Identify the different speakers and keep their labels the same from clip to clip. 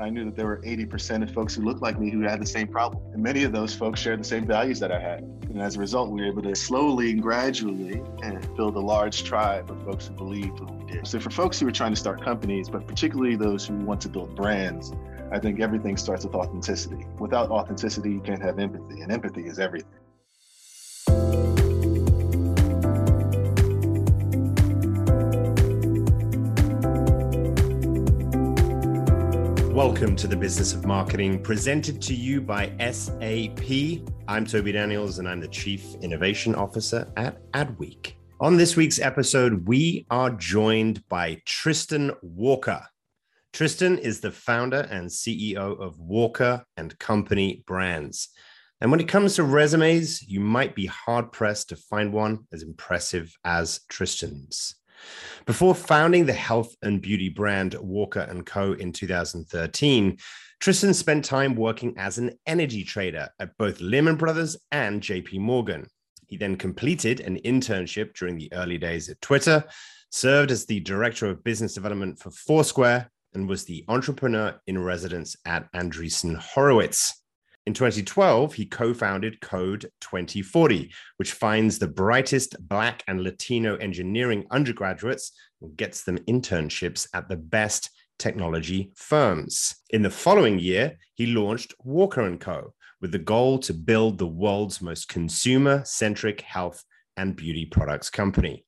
Speaker 1: I knew that there were 80% of folks who looked like me who had the same problem. And many of those folks shared the same values that I had. And as a result, we were able to slowly and gradually eh, build a large tribe of folks who believed what we did. So for folks who are trying to start companies, but particularly those who want to build brands, I think everything starts with authenticity. Without authenticity, you can't have empathy, and empathy is everything.
Speaker 2: Welcome to the Business of Marketing, presented to you by SAP. I'm Toby Daniels, and I'm the Chief Innovation Officer at Adweek. On this week's episode, we are joined by Tristan Walker. Tristan is the founder and CEO of Walker and Company Brands. And when it comes to resumes, you might be hard pressed to find one as impressive as Tristan's. Before founding the health and beauty brand Walker & Co. in 2013, Tristan spent time working as an energy trader at both Lehman Brothers and JP Morgan. He then completed an internship during the early days at Twitter, served as the director of business development for Foursquare, and was the entrepreneur in residence at Andreessen Horowitz. In 2012, he co founded Code 2040, which finds the brightest Black and Latino engineering undergraduates and gets them internships at the best technology firms. In the following year, he launched Walker & Co. with the goal to build the world's most consumer-centric health and beauty products company.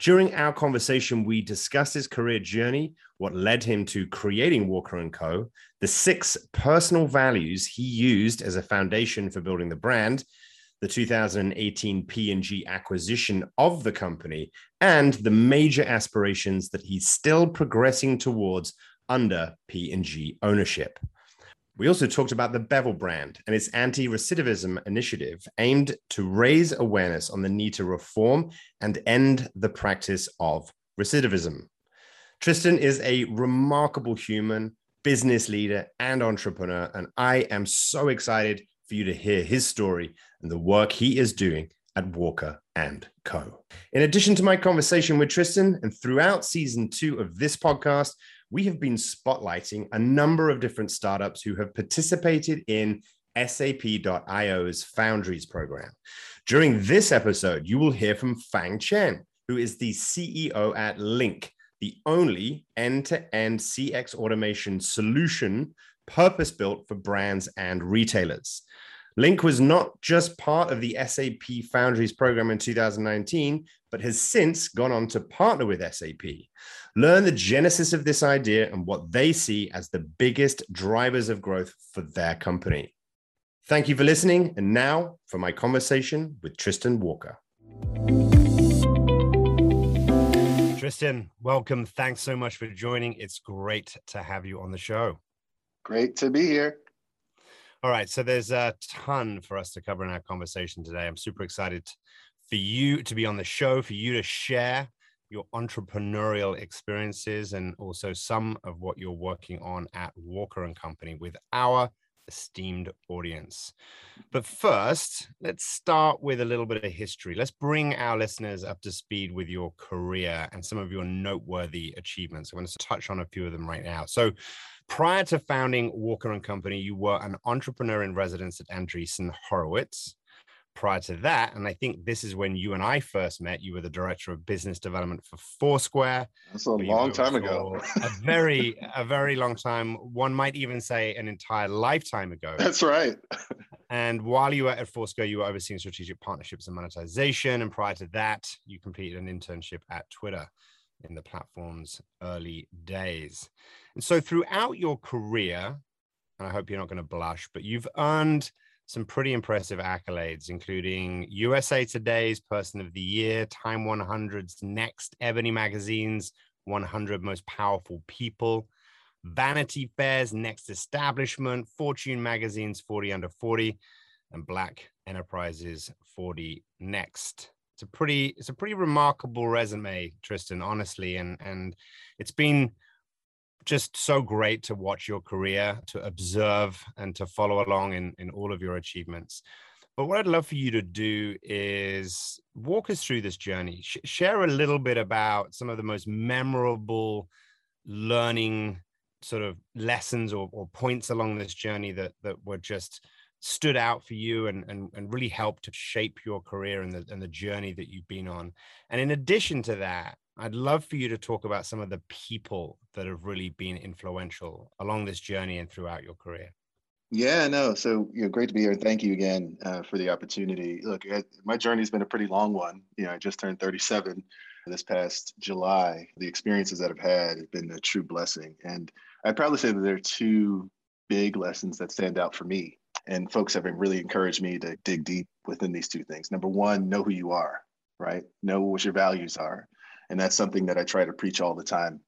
Speaker 2: During our conversation, we discussed his career journey, what led him to creating Walker & Co., the six personal values he used as a foundation for building the brand, the 2018 P&G acquisition of the company, and the major aspirations that he's still progressing towards under P&G ownership. We also talked about the Bevel brand and its anti recidivism initiative aimed to raise awareness on the need to reform and end the practice of recidivism. Tristan is a remarkable human, business leader, and entrepreneur, and I am so excited for you to hear his story and the work he is doing at Walker and Co. In addition to my conversation with Tristan, and throughout season two of this podcast, we have been spotlighting a number of different startups who have participated in SAP.io's Foundries program. During this episode, you will hear from Fang Cheng, who is the CEO at Linc, the only end to end CX automation solution purpose built for brands and retailers. Linc was not just part of the SAP Foundries program in 2019, but has since gone on to partner with SAP. Learn the genesis of this idea and what they see as the biggest drivers of growth for their company. Thank you for listening. And now for my conversation with Tristan Walker. Tristan, welcome. Thanks so much for joining. It's great to have you on the show.
Speaker 1: Great to be here.
Speaker 2: All right. So there's a ton for us to cover in our conversation today. I'm super excited for you to be on the show, for you to share your entrepreneurial experiences and also some of what you're working on at Walker and Company with our
Speaker 3: esteemed audience. But first, let's start with a little bit of history. Let's bring our listeners up to speed with your career and some of your noteworthy achievements. I'm going to touch on a few of them right now. So, prior to founding Walker and Company, you were an entrepreneur in residence at Andreessen Horowitz prior to that, and I think this is when you and I first met. You were the director of business development for Foursquare.
Speaker 1: That's a long time ago.
Speaker 3: a very, a very long time. One might even say an entire lifetime ago.
Speaker 1: That's right.
Speaker 3: and while you were at Foursquare, you were overseeing strategic partnerships and monetization. And prior to that, you completed an internship at Twitter in the platform's early days. And so throughout your career, and I hope you're not going to blush, but you've earned some pretty impressive accolades, including USA Today's Person of the Year, Time 100's Next, Ebony Magazine's 100 Most Powerful People, Vanity Fair's Next Establishment, Fortune Magazine's 40 Under 40, and Black Enterprise's 40 Next. It's a pretty, it's a pretty remarkable resume, Tristan, honestly, and and it's been just so great to watch your career, to observe, and to follow along in, in all of your achievements. But what I'd love for you to do is walk us through this journey. Sh- share a little bit about some of the most memorable learning sort of lessons or, or points along this journey that that were just stood out for you and, and, and really helped to shape your career and the, and the journey that you've been on. And in addition to that, I'd love for you to talk about some of the people that have really been influential along this journey and throughout your career.
Speaker 1: Yeah, no. So, you know, great to be here. and Thank you again uh, for the opportunity. Look, my journey's been a pretty long one. You know, I just turned 37 this past July. The experiences that I've had have been a true blessing. And I'd probably say that there are two big lessons that stand out for me. And folks have really encouraged me to dig deep within these two things. Number one, know who you are, right? Know what your values are. And that's something that I try to preach all the time.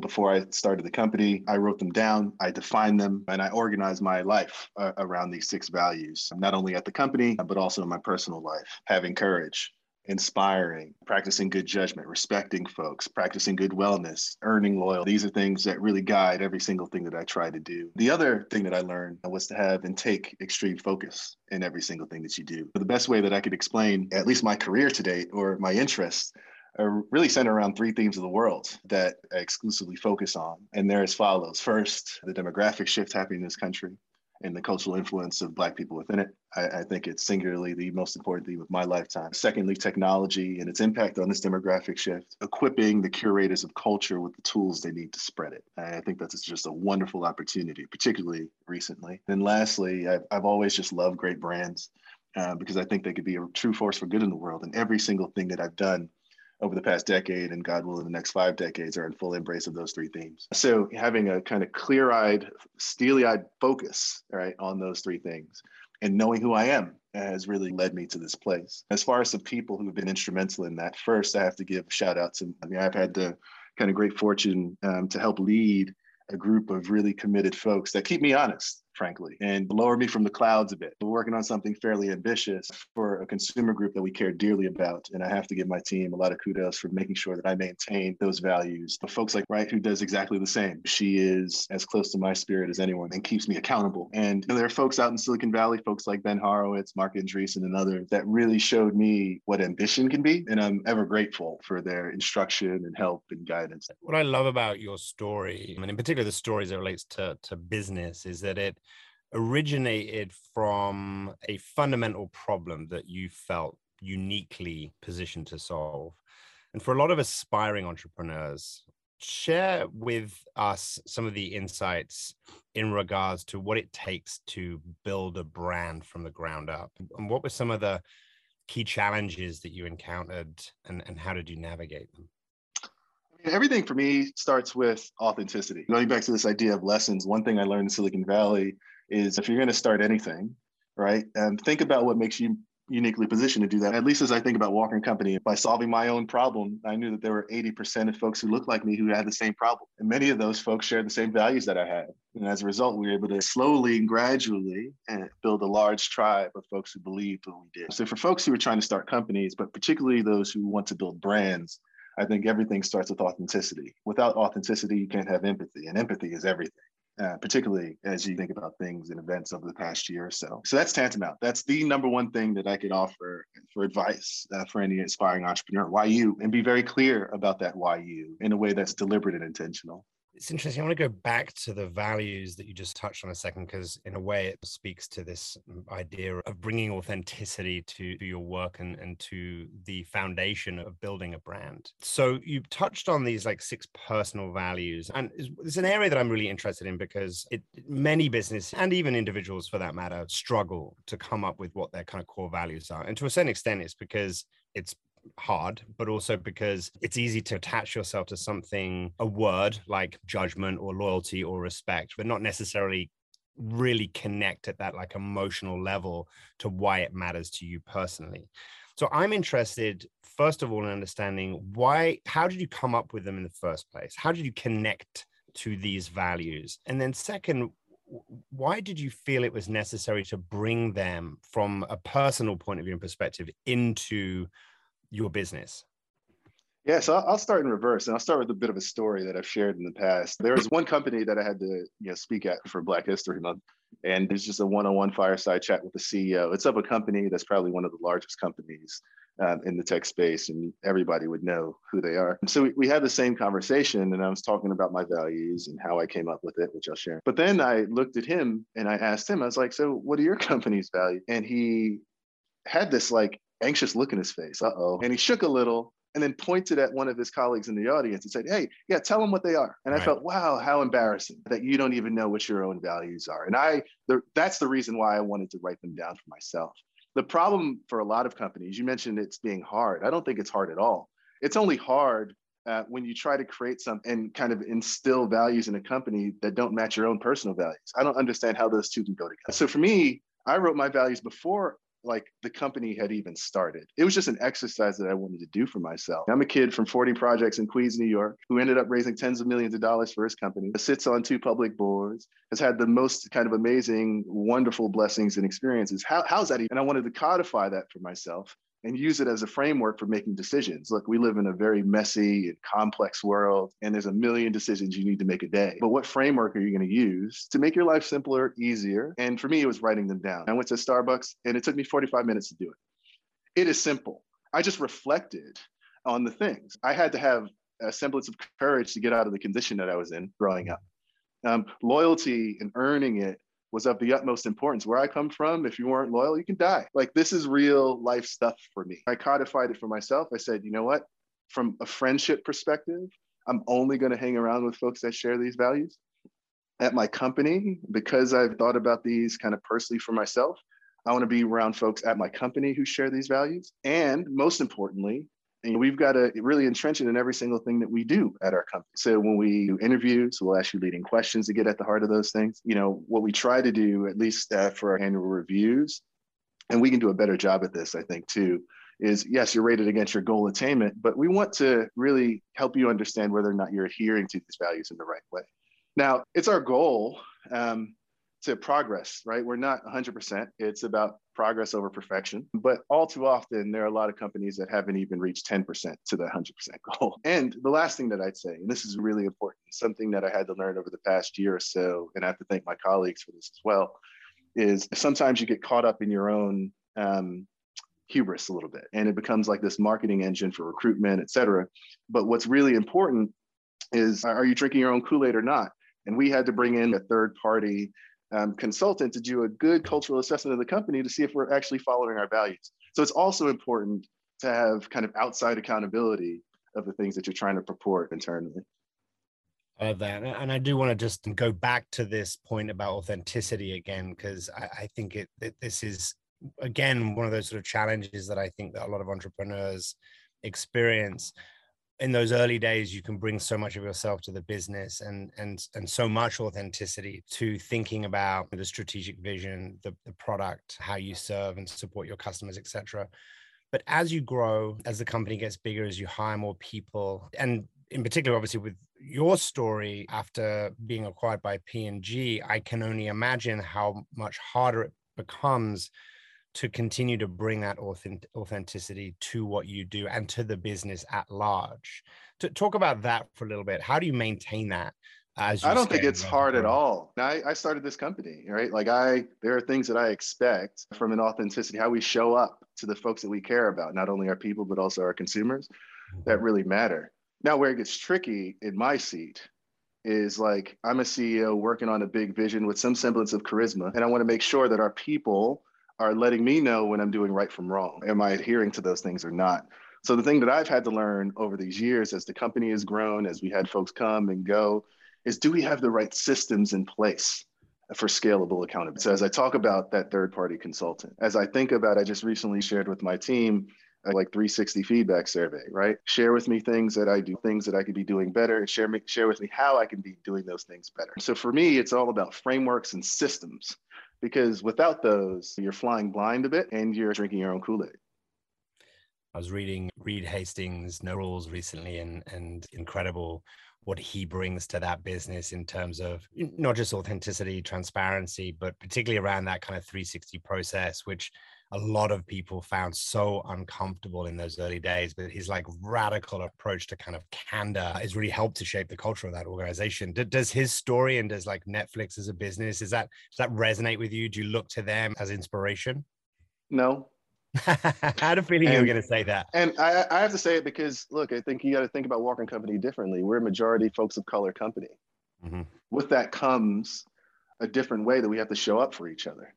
Speaker 1: Before I started the company, I wrote them down, I defined them, and I organized my life uh, around these six values, not only at the company, but also in my personal life. Having courage, inspiring, practicing good judgment, respecting folks, practicing good wellness, earning loyalty. These are things that really guide every single thing that I try to do. The other thing that I learned was to have and take extreme focus in every single thing that you do. The best way that I could explain at least my career to date or my interests are really centered around three themes of the world that I exclusively focus on. And they're as follows. First, the demographic shift happening in this country and the cultural influence of Black people within it. I, I, think it's singularly the most important theme of my lifetime. Secondly, technology and its impact on this demographic shift, equipping the curators of culture with the tools they need to spread it. I think that's just a wonderful opportunity, particularly recently. And lastly, I've, I've always just loved great brands uh, because I think they could be a true force for good in the world. And every single thing that I've done over the past decade and God willing in the next five decades are in full embrace of those three themes. So having a kind of clear-eyed, steely-eyed focus, right, on those three things and knowing who I am has really led me to this place. As far as the people who have been instrumental in that, first I have to give shout out to, I mean, I've had the kind of great fortune um, to help lead a group of really committed folks that keep me honest frankly, and lower me from the clouds a bit. We're working on something fairly ambitious for a consumer group that we care dearly about. And I have to give my team a lot of kudos for making sure that I maintain those values. The folks like Wright, who does exactly the same. She is as close to my spirit as anyone and keeps me accountable. And you know, there are folks out in Silicon Valley, folks like Ben Horowitz, Marc Andreessen, and others that really showed me what ambition can be. And I'm ever grateful for their instruction and help and guidance.
Speaker 3: What I love about your story, and in particular the stories that relates to, to business, is that it originated from a fundamental problem that you felt uniquely positioned to solve. And for a lot of aspiring entrepreneurs, share with us some of the insights in regards to what it takes to build a brand from the ground up. And what were some of the key challenges that you encountered and, and how did you navigate them?
Speaker 1: Everything for me starts with authenticity. Going back to this idea of lessons, one thing I learned in Silicon Valley is if you're going to start anything, right, and think about what makes you uniquely positioned to do that. At least as I think about Walker and Company, by solving my own problem, I knew that there were 80% of folks who looked like me who had the same problem. And many of those folks shared the same values that I had. And as a result, we were able to slowly and gradually eh, build a large tribe of folks who believed what we did. So for folks who are trying to start companies, but particularly those who want to build brands, I think everything starts with authenticity. Without authenticity, you can't have empathy, and empathy is everything. Uh, particularly as you think about things and events over the past year or so. So that's tantamount. That's the number one thing that I could offer for advice uh, for any aspiring entrepreneur. Why you? And be very clear about that why you in a way that's deliberate and intentional
Speaker 3: it's interesting. I want to go back to the values that you just touched on a second, because in a way it speaks to this mm, idea of bringing authenticity to, to, your work and, and to the foundation of building a brand. So you touched on these like six personal values, and it's an area that I'm really interested in because it many business and even individuals for that matter struggle to come up with what their kind of core values are. And to a certain extent, it's because it's hard, but also because it's easy to attach yourself to something, a word like judgment or loyalty or respect, but not necessarily really connect at that like emotional level to why it matters to you personally. So I'm interested, first of all, in understanding why, how did you come up with them in the first place? How did you connect to these values? And then, second, why did you feel it was necessary to bring them from a personal point of view and perspective into your business?
Speaker 1: Yeah, so I'll start in reverse, and I'll start with a bit of a story that I've shared in the past. There was one company that I had to you know speak at for Black History Month, and it's just a one-on-one fireside chat with the CEO. It's of a company that's probably one of the largest companies um, in the tech space, and everybody would know who they are. So we, we had the same conversation, and I was talking about my values and how I came up with it, which I'll share. But then I looked at him and I asked him, I was like, "So what are your company's values?" And he had this like anxious look in his face. Uh oh. And he shook a little and then pointed at one of his colleagues in the audience and said, Hey, yeah, tell them what they are. And right. I felt, wow, how embarrassing that you don't even know what your own values are. And I, the, that's the reason why I wanted to write them down for myself. The problem for a lot of companies, you mentioned it's being hard. I don't think it's hard at all. It's only hard uh, when you try to create some and kind of instill values in a company that don't match your own personal values. I don't understand how those two can go together. So for me, I wrote my values before like the company had even started. It was just an exercise that I wanted to do for myself. I'm a kid from 40 projects in Queens, New York, who ended up raising tens of millions of dollars for his company, sits on two public boards, has had the most kind of amazing, wonderful blessings and experiences. How, how's that? Even? And I wanted to codify that for myself and use it as a framework for making decisions. Look, we live in a very messy and complex world, and there's a million decisions you need to make a day. But what framework are you going to use to make your life simpler, easier? And for me, it was writing them down. I went to Starbucks, and it took me 45 minutes to do it. It is simple. I just reflected on the things. I had to have a semblance of courage to get out of the condition that I was in growing up. Um, loyalty and earning it was of the utmost importance. Where I come from, if you weren't loyal, you can die. Like this is real life stuff for me. I codified it for myself. I said, you know what? From a friendship perspective, I'm only going to hang around with folks that share these values. At my company, because I've thought about these kind of personally for myself, I want to be around folks at my company who share these values. And most importantly, and we've got to really entrench it in every single thing that we do at our company. So when we do interviews, we'll ask you leading questions to get at the heart of those things. You know, what we try to do, at least uh, for our annual reviews, and we can do a better job at this, I think, too, is yes, you're rated against your goal attainment, but we want to really help you understand whether or not you're adhering to these values in the right way. Now, it's our goal um, to progress, right? We're not 100%. It's about progress over perfection. But all too often, there are a lot of companies that haven't even reached 10% to the 100% goal. And the last thing that I'd say, and this is really important, something that I had to learn over the past year or so, and I have to thank my colleagues for this as well, is sometimes you get caught up in your own um, hubris a little bit and it becomes like this marketing engine for recruitment et cetera but what's really important is are you drinking your own kool-aid or not and we had to bring in a third party um, consultant to do a good cultural assessment of the company to see if we're actually following our values. So it's also important to have kind of outside accountability of the things that you're trying to purport internally.
Speaker 3: I love that. And I do want to just go back to this point about authenticity again, because I, I, think it, it, this is, again, one of those sort of challenges that I think that a lot of entrepreneurs experience in those early days you can bring so much of yourself to the business and and and so much authenticity to thinking about the strategic vision the, the product how you serve and support your customers etc but as you grow as the company gets bigger as you hire more people and in particular obviously with your story after being acquired by P&G I can only imagine how much harder it becomes to continue to bring that authenticity to what you do and to the business at large. To talk about that for a little bit, how do you maintain that
Speaker 1: As I don't think it's hard at all. I, I started this company, right? Like I, there are things that I expect from an authenticity, how we show up to the folks that we care about, not only our people, but also our consumers that mm-hmm. really matter. Now, where it gets tricky in my seat is like I'm a CEO working on a big vision with some semblance of charisma, and I want to make sure that our people are letting me know when I'm doing right from wrong. Am I adhering to those things or not? So the thing that I've had to learn over these years as the company has grown, as we had folks come and go, is do we have the right systems in place for scalable accountability? So as I talk about that third party consultant, as I think about, I just recently shared with my team a, like 360 feedback survey, right? Share with me things that I do, things that I could be doing better, and share me, share with me how I can be doing those things better. So for me, it's all about frameworks and systems, because without those, you're flying blind a bit and you're drinking your own Kool Aid.
Speaker 3: I was reading Reed Hastings' No Rules recently, and and incredible what he brings to that business in terms of not just authenticity, transparency, but particularly around that kind of 360 process, which a lot of people found so uncomfortable in those early days. But his like radical approach to kind of candor has really helped to shape the culture of that organization. Does his story and does like Netflix as a business, is that does that resonate with you? Do you look to them as inspiration?
Speaker 1: No,
Speaker 3: I had a feeling and, you were going to say that.
Speaker 1: And I, I, have to say it because, look, I think you got to think about Walker Company differently. We're a majority folks of color company. Mm-hmm. With that comes a different way that we have to show up for each other,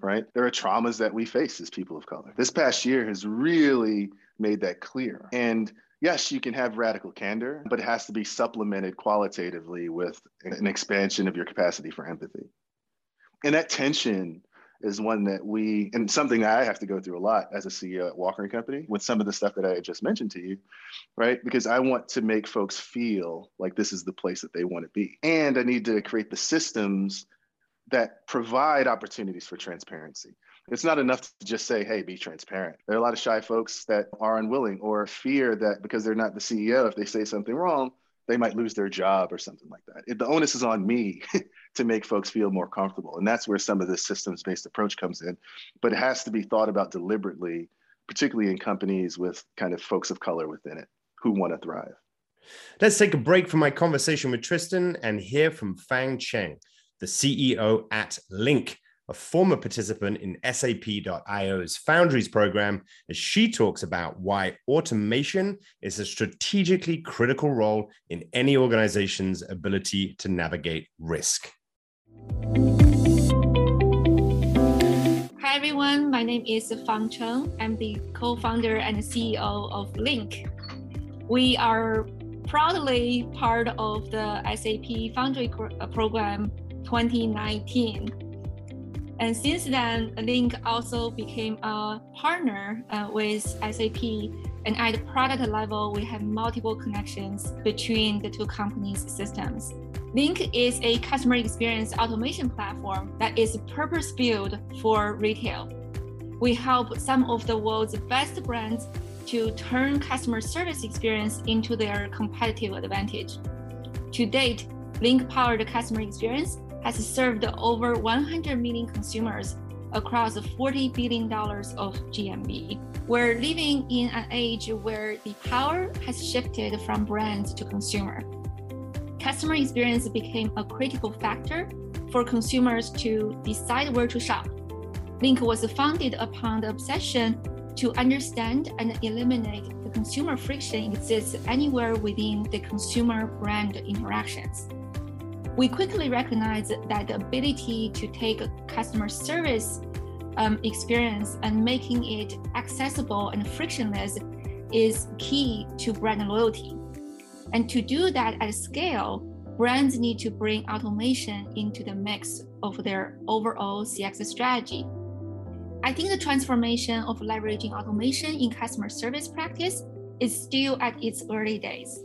Speaker 1: right? There are traumas that we face as people of color. This past year has really made that clear. And yes, you can have radical candor, but it has to be supplemented qualitatively with an expansion of your capacity for empathy. And that tension is one that we and something I have to go through a lot as a CEO at Walker and Company with some of the stuff that I just mentioned to you, right? Because I want to make folks feel like this is the place that they want to be. And I need to create the systems that provide opportunities for transparency. It's not enough to just say, hey, be transparent. There are a lot of shy folks that are unwilling or fear that because they're not the CEO, if they say something wrong, they might lose their job or something like that. It, the onus is on me to make folks feel more comfortable. And that's where some of this systems based approach comes in. But it has to be thought about deliberately, particularly in companies with kind of folks of color within it who want to thrive.
Speaker 2: Let's take a break from my conversation with Tristan and hear from Fang Cheng, the CEO at Linc, a former participant in SAP.io's Foundries program, as she talks about why automation is a strategically critical role in any organization's ability to navigate risk.
Speaker 4: Hi, everyone. My name is Fang Cheng. I'm the co founder and CEO of Linc. We are proudly part of the SAP Foundry uh, program 2019 and since then, Linc also became a partner uh, with SAP. And at the product level, we have multiple connections between the two companies' systems. Linc is a customer experience automation platform that is purpose built for retail. We help some of the world's best brands to turn customer service experience into their competitive advantage. To date, Linc powered customer experience has served over 100 million consumers across $40 billion of GMV. We're living in an age where the power has shifted from brand to consumer. Customer experience became a critical factor for consumers to decide where to shop. Linc was founded upon the obsession to understand and eliminate the consumer friction exists anywhere within the consumer brand interactions we quickly recognized that the ability to take a customer service um, experience and making it accessible and frictionless is key to brand loyalty. And to do that at scale, brands need to bring automation into the mix of their overall CX strategy. I think the transformation of leveraging automation in customer service practice is still at its early days.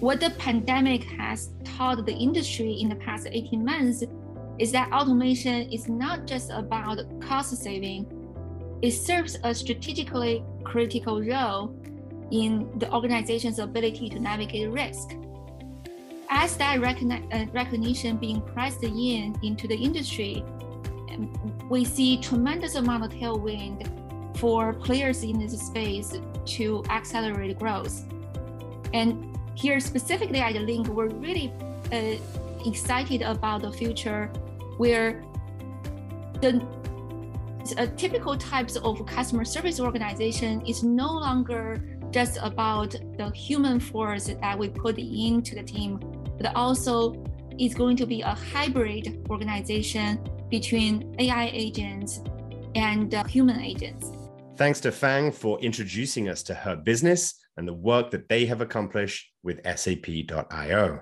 Speaker 4: What the pandemic has taught the industry in the past 18 months is that automation is not just about cost saving, it serves a strategically critical role in the organization's ability to navigate risk. As that recogni- uh, recognition being priced in into the industry, we see tremendous amount of tailwind for players in this space to accelerate growth. And here specifically at Linc, we're really uh, excited about the future where the uh, typical types of customer service organization is no longer just about the human force that we put into the team, but also it's going to be a hybrid organization between AI agents and uh, human agents.
Speaker 2: Thanks to Fang for introducing us to her business and the work that they have accomplished with SAP.io.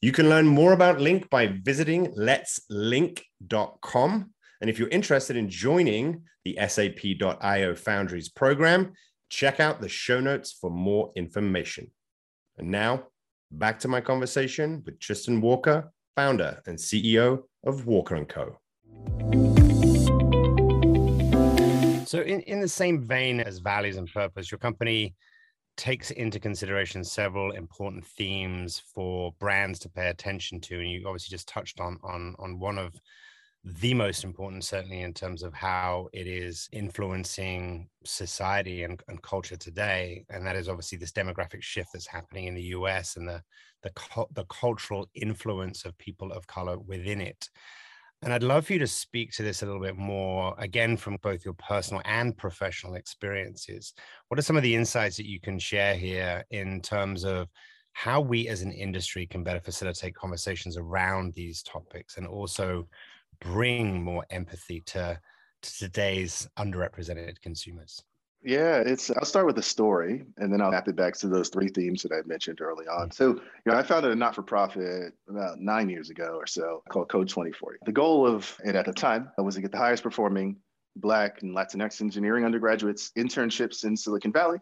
Speaker 2: You can learn more about Linc by visiting letslinc.com. And if you're interested in joining the SAP.io Foundries program, check out the show notes for more information. And now, back to my conversation with Tristan Walker, founder and CEO of Walker & Co.
Speaker 3: So, in, in the same vein as values and purpose, your company takes into consideration several important themes for brands to pay attention to, and you obviously just touched on on on one of the most important, certainly in terms of how it is influencing society and, and culture today, and that is obviously this demographic shift that's happening in the U.S. and the the, the cultural influence of people of color within it. And I'd love for you to speak to this a little bit more, again, from both your personal and professional experiences. What are some of the insights that you can share here in terms of how we as an industry can better facilitate conversations around these topics and also bring more empathy to, to today's underrepresented consumers?
Speaker 1: Yeah, it's. I'll start with a story, and then I'll map it back to those three themes that I mentioned early on. Mm. So, you know, I founded a not-for-profit about nine years ago or so called Code 2040. The goal of it at the time was to get the highest performing Black and Latinx engineering undergraduates internships in Silicon Valley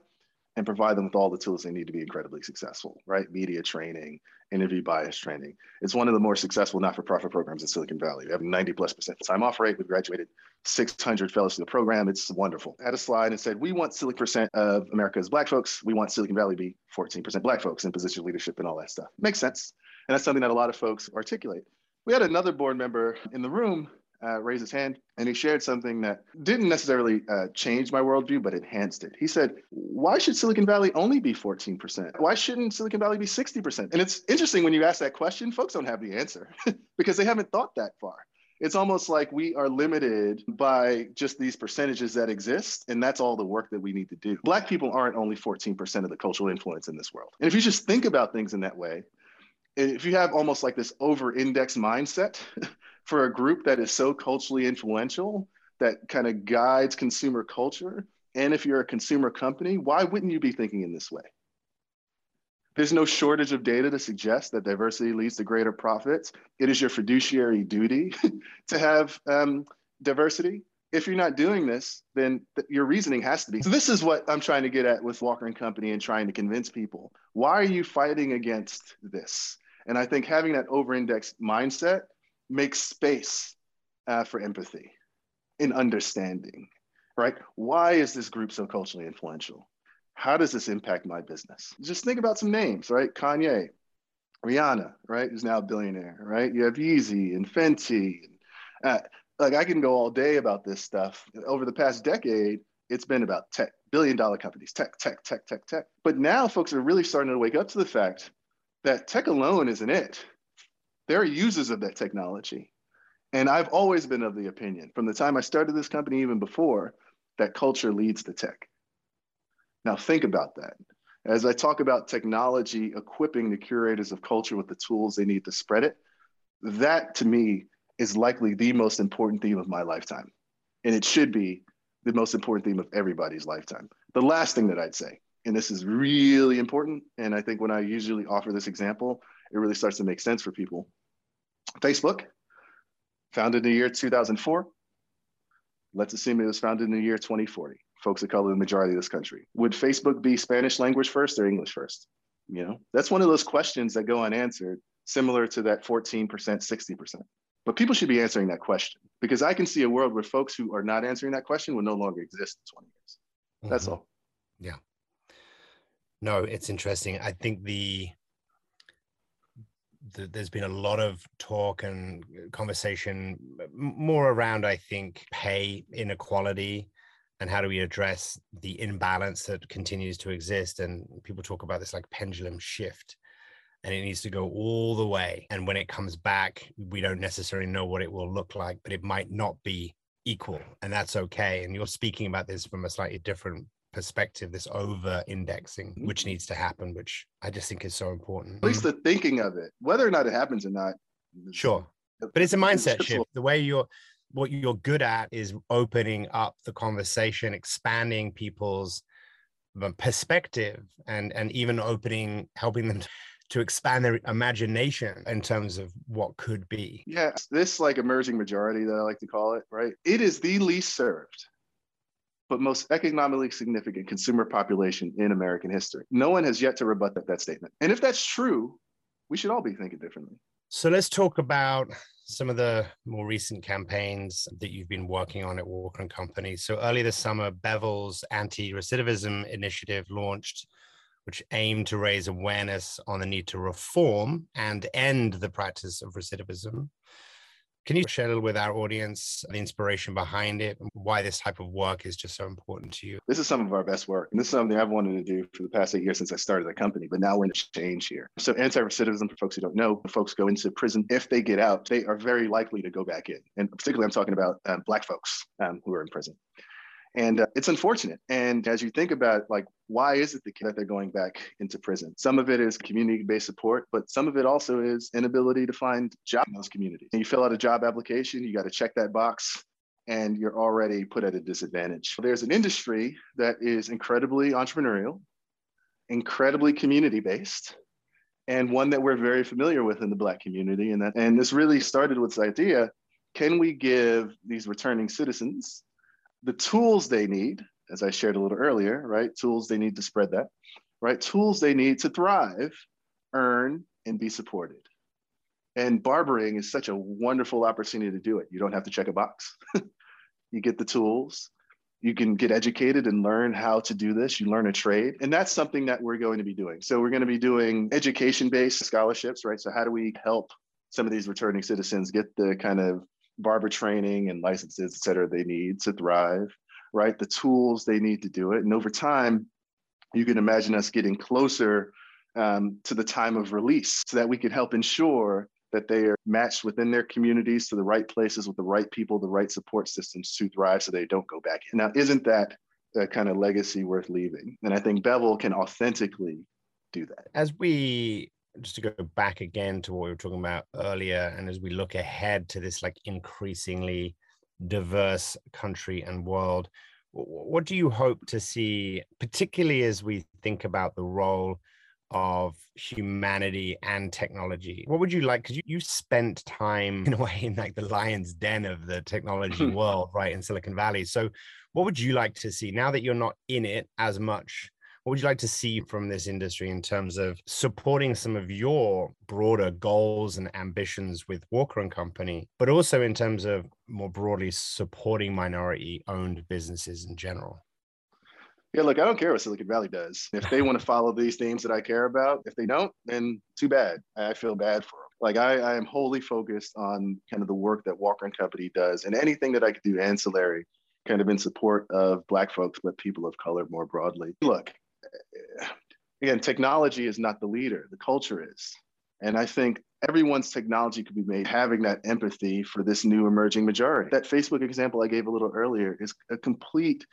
Speaker 1: and provide them with all the tools they need to be incredibly successful, right? Media training, interview bias training. It's one of the more successful not-for-profit programs in Silicon Valley. We have 90 plus percent time off rate. We've graduated 600 fellows to the program. It's wonderful. I had a slide and said, we want Silicon percent of America's black folks. We want Silicon Valley to be 14% black folks in position of leadership and all that stuff. Makes sense. And that's something that a lot of folks articulate. We had another board member in the room uh, raised his hand and he shared something that didn't necessarily uh, change my worldview, but enhanced it. He said, Why should Silicon Valley only be 14%? Why shouldn't Silicon Valley be 60%? And it's interesting when you ask that question, folks don't have the answer because they haven't thought that far. It's almost like we are limited by just these percentages that exist, and that's all the work that we need to do. Black people aren't only 14% of the cultural influence in this world. And if you just think about things in that way, if you have almost like this over index mindset, for a group that is so culturally influential that kind of guides consumer culture. And if you're a consumer company, why wouldn't you be thinking in this way? There's no shortage of data to suggest that diversity leads to greater profits. It is your fiduciary duty to have um, diversity. If you're not doing this, then th- your reasoning has to be. So this is what I'm trying to get at with Walker and Company and trying to convince people. Why are you fighting against this? And I think having that over-indexed mindset make space uh, for empathy and understanding, right? Why is this group so culturally influential? How does this impact my business? Just think about some names, right? Kanye, Rihanna, right? Who's now a billionaire, right? You have Yeezy and Fenty. Uh, like I can go all day about this stuff. Over the past decade, it's been about tech, billion dollar companies, tech, tech, tech, tech, tech. But now folks are really starting to wake up to the fact that tech alone isn't it they're users of that technology. And I've always been of the opinion, from the time I started this company, even before, that culture leads to tech. Now, think about that. As I talk about technology equipping the curators of culture with the tools they need to spread it, that to me is likely the most important theme of my lifetime. And it should be the most important theme of everybody's lifetime. The last thing that I'd say, and this is really important, and I think when I usually offer this example, it really starts to make sense for people, Facebook, founded in the year 2004. Let's assume it was founded in the year 2040. Folks of color, the majority of this country. Would Facebook be Spanish language first or English first? You know, that's one of those questions that go unanswered, similar to that 14%, 60%. But people should be answering that question because I can see a world where folks who are not answering that question will no longer exist in 20 years. That's mm-hmm. all.
Speaker 3: Yeah. No, it's interesting. I think the there's been a lot of talk and uh, conversation more around, I think, pay inequality and how do we address the imbalance that continues to exist. And people talk about this like pendulum shift. and it needs to go all the way. And when it comes back, we don't necessarily know what it will look like, but it might not be equal, and that's okay. And you're speaking about this from a slightly different perspective, this over indexing, mm-hmm. which needs to happen, which I just think is so important.
Speaker 1: At least the thinking of it, whether or not it happens or not.
Speaker 3: Sure. But it's a mindset shift. The way you're, what you're good at is opening up the conversation, expanding people's perspective, and and even opening, helping them to expand their imagination in terms of what could be.
Speaker 1: Yeah, this like emerging majority that I like to call it, right? It is the least served but most economically significant consumer population in American history. No one has yet to rebut that, that statement. And if that's true, we should all be thinking differently.
Speaker 3: So let's talk about some of the more recent campaigns that you've been working on at Walker and Company. So early this summer, Bevel's anti-recidivism initiative launched, which aimed to raise awareness on the need to reform and end the practice of recidivism. Can you share a little with our audience the inspiration behind it and why this type of work is just so important to you?
Speaker 1: This is some of our best work. And this is something I've wanted to do for the past eight years since I started the company, but now we're in a change here. So, anti recidivism, for folks who don't know, folks go into prison. If they get out, they are very likely to go back in. And particularly, I'm talking about um, Black folks um, who are in prison and uh, it's unfortunate. And as you think about like why is it that they're going back into prison? Some of it is community-based support but some of it also is inability to find jobs in those communities. And you fill out a job application you got to check that box and you're already put at a disadvantage. There's an industry that is incredibly entrepreneurial incredibly community-based and one that we're very familiar with in the black community. And that and this really started with this idea can we give these returning citizens the tools they need, as I shared a little earlier, right? Tools they need to spread that, right? Tools they need to thrive, earn, and be supported. And barbering is such a wonderful opportunity to do it. You don't have to check a box. you get the tools. You can get educated and learn how to do this. You learn a trade. And that's something that we're going to be doing. So we're going to be doing education based scholarships, right? So, how do we help some of these returning citizens get the kind of barber training and licenses, et cetera, they need to thrive, right? The tools they need to do it. And over time, you can imagine us getting closer um, to the time of release so that we can help ensure that they are matched within their communities to the right places with the right people, the right support systems to thrive so they don't go back. Now, isn't that a kind of legacy worth leaving? And I think Bevel can authentically do that.
Speaker 3: As we just to go back again to what we were talking about earlier, and as we look ahead to this like increasingly diverse country and world, what do you hope to see, particularly as we think about the role of humanity and technology? What would you like? Because you, you spent time in a way in like the lion's den of the technology world, right, in Silicon Valley. So, what would you like to see now that you're not in it as much? What would you like to see from this industry in terms of supporting some of your broader goals and ambitions with Walker and Company, but also in terms of more broadly supporting minority owned businesses in general?
Speaker 1: Yeah, look, I don't care what Silicon Valley does. If they want to follow these themes that I care about, if they don't, then too bad. I feel bad for them. Like I, I am wholly focused on kind of the work that Walker and Company does and anything that I could do ancillary kind of in support of black folks, but people of color more broadly. Look, again, technology is not the leader, the culture is. And I think everyone's technology could be made having that empathy for this new emerging majority. That Facebook example I gave a little earlier is a complete,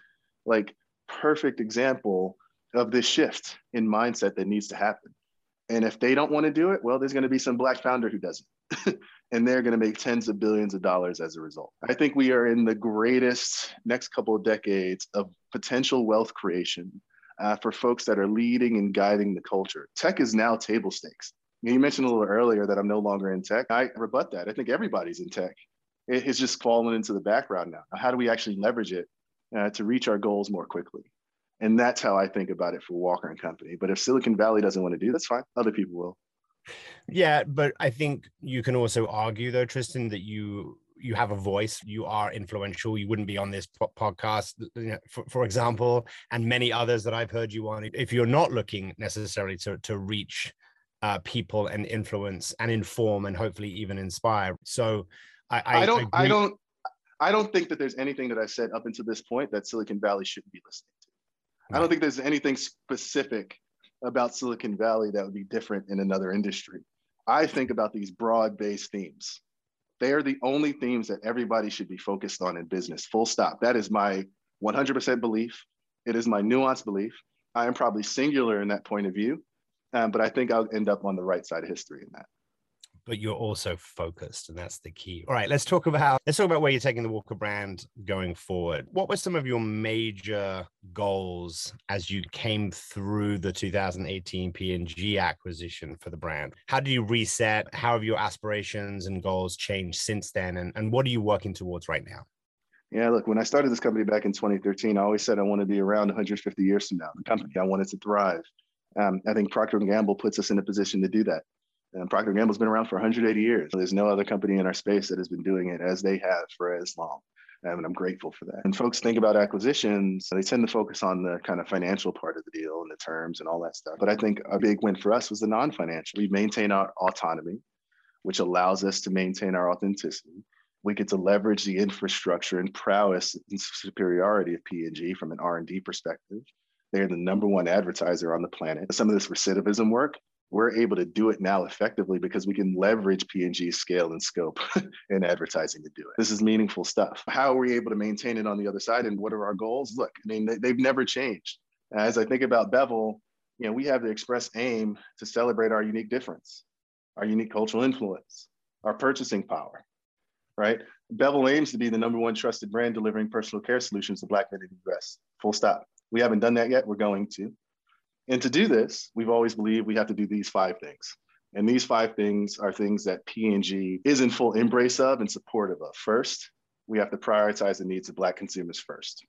Speaker 1: like, perfect example of this shift in mindset that needs to happen. And if they don't want to do it, well, there's going to be some black founder who doesn't. and they're going to make tens of billions of dollars as a result. I think we are in the greatest next couple of decades of potential wealth creation uh, for folks that are leading and guiding the culture. Tech is now table stakes. You mentioned a little earlier that I'm no longer in tech. I rebut that. I think everybody's in tech. It has just fallen into the background now. How do we actually leverage it uh, to reach our goals more quickly? And that's how I think about it for Walker and Company. But if Silicon Valley doesn't want to do, that's fine. Other people will.
Speaker 3: Yeah, but I think you can also argue, though, Tristan, that you you have a voice you are influential you wouldn't be on this podcast you know, for, for example and many others that i've heard you on if you're not looking necessarily to, to reach uh, people and influence and inform and hopefully even inspire so i
Speaker 1: i, I don't agree. i don't i don't think that there's anything that i said up until this point that silicon valley shouldn't be listening to i don't think there's anything specific about Silicon Valley that would be different in another industry. I think about these broad based themes. They are the only themes that everybody should be focused on in business, full stop. That is my 100% belief. It is my nuanced belief. I am probably singular in that point of view, um, but I think I'll end up on the right side of history in that
Speaker 3: but you're also focused and that's the key all right let's talk about let's talk about where you're taking the walker brand going forward what were some of your major goals as you came through the 2018 p&g acquisition for the brand how do you reset how have your aspirations and goals changed since then and, and what are you working towards right now
Speaker 1: yeah, look, when I started this company back in 2013, I always said I want to be around 150 years from now. The company, I wanted to thrive. Um, I think Procter & Gamble puts us in a position to do that. And Procter & Gamble's been around for 180 years. There's no other company in our space that has been doing it as they have for as long. And I'm grateful for that. And folks think about acquisitions, they tend to focus on the kind of financial part of the deal and the terms and all that stuff. But I think a big win for us was the non financial. We maintain our autonomy, which allows us to maintain our authenticity. We get to leverage the infrastructure and prowess and superiority of P&G from an R&D perspective. They're the number one advertiser on the planet. Some of this recidivism work we're able to do it now effectively because we can leverage P&G scale and scope in advertising to do it. This is meaningful stuff. How are we able to maintain it on the other side and what are our goals? Look, I mean, they, have never changed. As I think about Bevel, you know, we have the express aim to celebrate our unique difference, our unique cultural influence, our purchasing power, right? Bevel aims to be the number one trusted brand delivering personal care solutions to Black men in the US. Full stop. We haven't done that yet. We're going to. And to do this, we've always believed we have to do these five things. And these five things are things that P&G is in full embrace of and supportive of. First, we have to prioritize the needs of Black consumers first.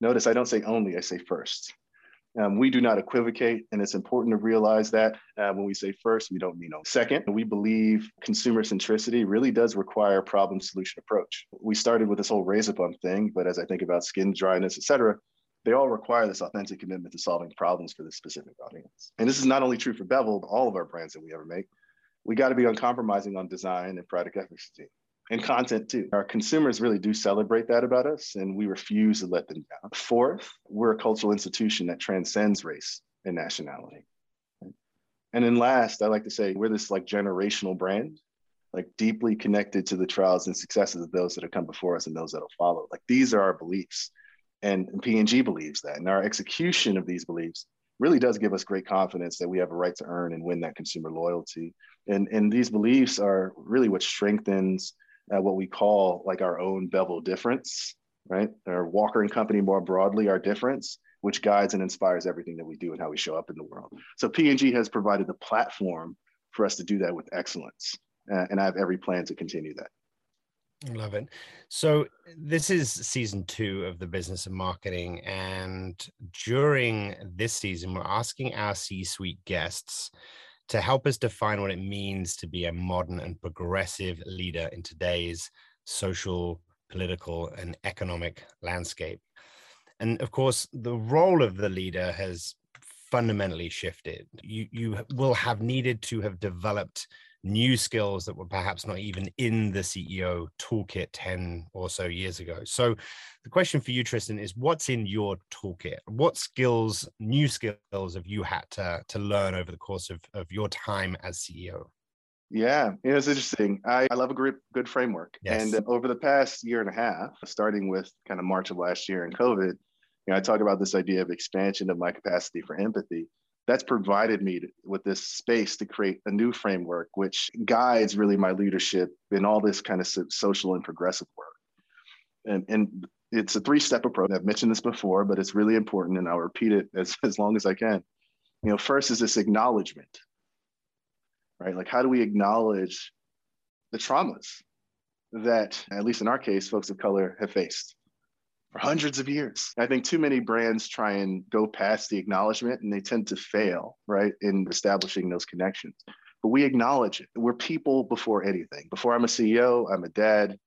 Speaker 1: Notice I don't say only, I say first. Um, we do not equivocate, and it's important to realize that uh, when we say first, we don't mean only. Second, we believe consumer centricity really does require a problem solution approach. We started with this whole razor bump thing, but as I think about skin dryness, et cetera, they all require this authentic commitment to solving problems for this specific audience. And this is not only true for Bevel, but all of our brands that we ever make. We got to be uncompromising on design and product efficacy and content too. Our consumers really do celebrate that about us, and we refuse to let them down. Fourth, we're a cultural institution that transcends race and nationality. And then last, I like to say we're this like generational brand, like deeply connected to the trials and successes of those that have come before us and those that'll follow. Like these are our beliefs. And, P&G believes that. And our execution of these beliefs really does give us great confidence that we have a right to earn and win that consumer loyalty. And, and these beliefs are really what strengthens uh, what we call like our own bevel difference, right? Our Walker and Company more broadly, our difference, which guides and inspires everything that we do and how we show up in the world. So P&G has provided the platform for us to do that with excellence. Uh, and I have every plan to continue that.
Speaker 3: Love it. So this is season two of the business of marketing, and during this season, we're asking our C-suite guests to help us define what it means to be a modern and progressive leader in today's social, political, and economic landscape. And of course, the role of the leader has fundamentally shifted. You you will have needed to have developed new skills that were perhaps not even in the CEO toolkit 10 or so years ago. So the question for you, Tristan, is what's in your toolkit? What skills, new skills have you had to, to learn over the course of, of your time as CEO?
Speaker 1: Yeah, it's interesting. I, I love a good, good framework.
Speaker 3: Yes.
Speaker 1: And uh, over the past year and a half, starting with kind of March of last year and COVID, you know, I talk about this idea of expansion of my capacity for empathy that's provided me with this space to create a new framework which guides really my leadership in all this kind of social and progressive work. And, and it's a three-step approach. I've mentioned this before but it's really important and i'll repeat it as, as long as i can. You know first is this acknowledgement right? Like how do we acknowledge the traumas that at least in our case folks of color have faced for hundreds of years. I think too many brands try and go past the acknowledgement and they tend to fail, right, in establishing those connections. But we acknowledge it. We're people before anything. Before I'm a CEO, I'm a dad,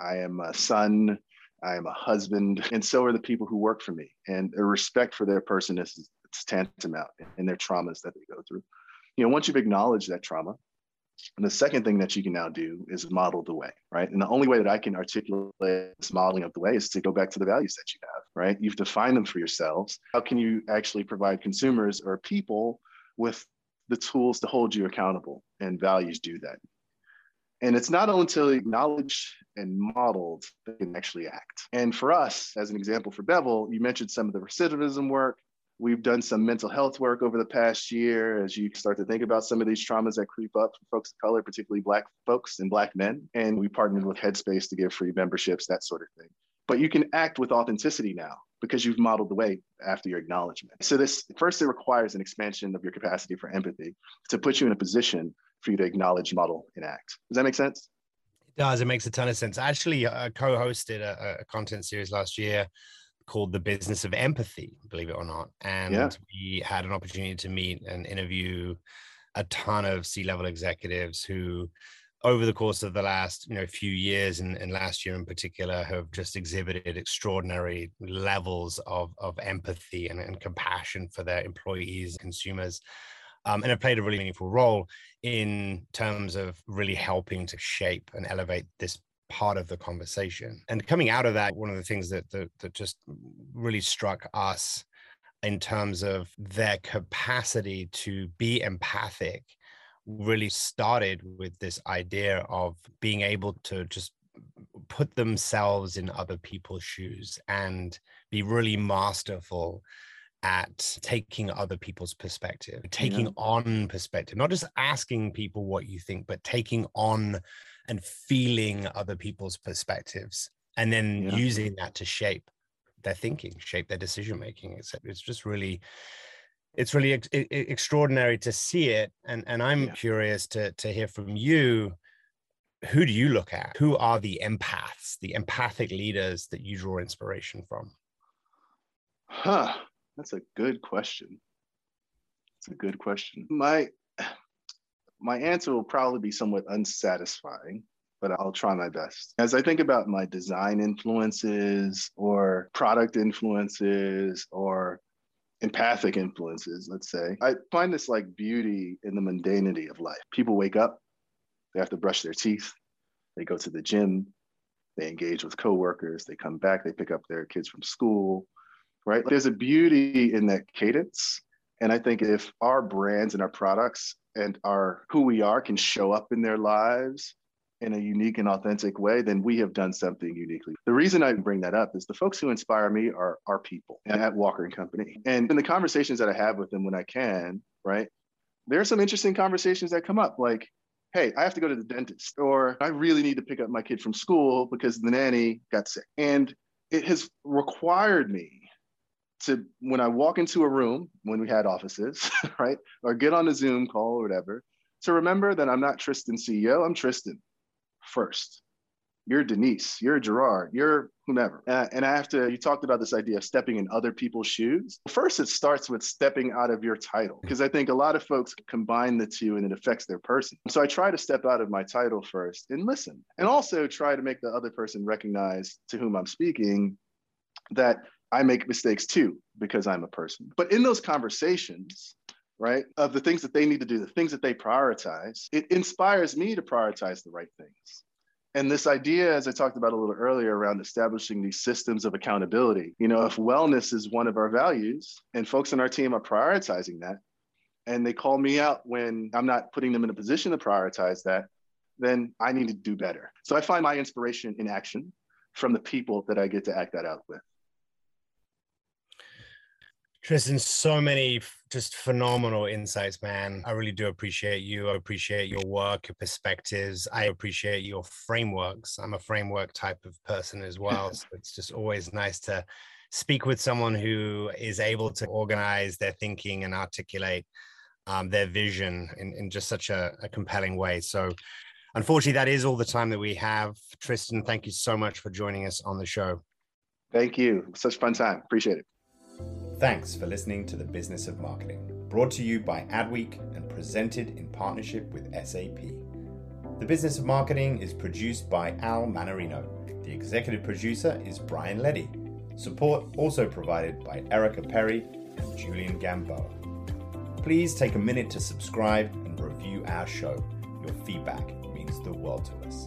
Speaker 1: I am a son, I am a husband, and so are the people who work for me. And a respect for their person is it's tantamount in their traumas that they go through. You know, once you've acknowledged that trauma, and the second thing that you can now do is model the way, right? And the only way that I can articulate this modeling of the way is to go back to the values that you have. right? You've defined them for yourselves. How can you actually provide consumers or people with the tools to hold you accountable? And values do that. And it's not until acknowledged and modeled that you can actually act. And for us, as an example for Bevel, you mentioned some of the recidivism work. We've done some mental health work over the past year as you start to think about some of these traumas that creep up for folks of color, particularly Black folks and Black men. And we partnered with Headspace to give free memberships, that sort of thing. But you can act with authenticity now because you've modeled the way after your acknowledgement. So this first it requires an expansion of your capacity for empathy to put you in a position for you to acknowledge, model, and act. Does that make sense?
Speaker 3: It does. It makes a ton of sense. I actually uh, co-hosted a, a, content series last year called "The Business of Empathy," believe it or not, and yeah. we had an opportunity to meet and interview a ton of C-level executives who over the course of the last you know few years and, and, last year in particular have just exhibited extraordinary levels of, of empathy and, and compassion for their employees consumers um, and have played a really meaningful role in terms of really helping to shape and elevate this part of the conversation. And coming out of that, one of the things that that, that just really struck us in terms of their capacity to be empathic really started with this idea of being able to just put themselves in other people's shoes and be really masterful at taking other people's perspective, taking yeah. on perspective, not just asking people what you think, but taking on and feeling other people's perspectives and then yeah. using that to shape their thinking, shape their decision making. It's, it's just really, it's really ex- extraordinary to see it. And, and I'm yeah. curious to, to hear from you. Who do you look at? Who are the empaths, the empathic leaders that you draw inspiration from?
Speaker 1: Huh that's a good question. It's a good question. My my answer will probably be somewhat unsatisfying, but I'll try my best. As I think about my design influences or product influences or empathic influences, let's say, I find this like beauty in the mundanity of life. People wake up, they have to brush their teeth, they go to the gym, they engage with coworkers, they come back, they pick up their kids from school, right? There's a beauty in that cadence. And I think if our brands and our products and our who we are can show up in their lives in a unique and authentic way, then we have done something uniquely. The reason I bring that up is the folks who inspire me are our people at Walker and Company. And in the conversations that I have with them when I can, right? There are some interesting conversations that come up like, hey, I have to go to the dentist, or I really need to pick up my kid from school because the nanny got sick. And it has required me to when I walk into a room when we had offices, right, or get on a Zoom call or whatever, to remember that I'm not Tristan CEO, I'm Tristan first. You're Denise, you're Gerard, you're whomever. Uh, and I have to, you talked about this idea of stepping in other people's shoes. First, it starts with stepping out of your title, because I think a lot of folks combine the two and it affects their person. So I try to step out of my title first and listen, and also try to make the other person recognize to whom I'm speaking that I make mistakes too because I'm a person. But in those conversations, right, of the things that they need to do, the things that they prioritize, it inspires me to prioritize the right things. And this idea, as I talked about a little earlier, around establishing these systems of accountability, you know, if wellness is one of our values and folks on our team are prioritizing that, and they call me out when I'm not putting them in a position to prioritize that, then I need to do better. So I find my inspiration in action from the people that I get to act that out with.
Speaker 3: Tristan, so many just phenomenal insights, man. I really do appreciate you. I appreciate your work, your perspectives. I appreciate your frameworks. I'm a framework type of person as well. so it's just always nice to speak with someone who is able to organize their thinking and articulate um, their vision in, in just such a, a compelling way. So, unfortunately, that is all the time that we have. Tristan, thank you so much for joining us on the show.
Speaker 1: Thank you. Such fun time. Appreciate it.
Speaker 2: Thanks for listening to The Business of Marketing, brought to you by Adweek and presented in partnership with SAP. The Business of Marketing is produced by Al Manarino. The executive producer is Brian Letty. Support also provided by Erica Perry and Julian Gamboa. Please take a minute to subscribe and review our show. Your feedback means the world to us.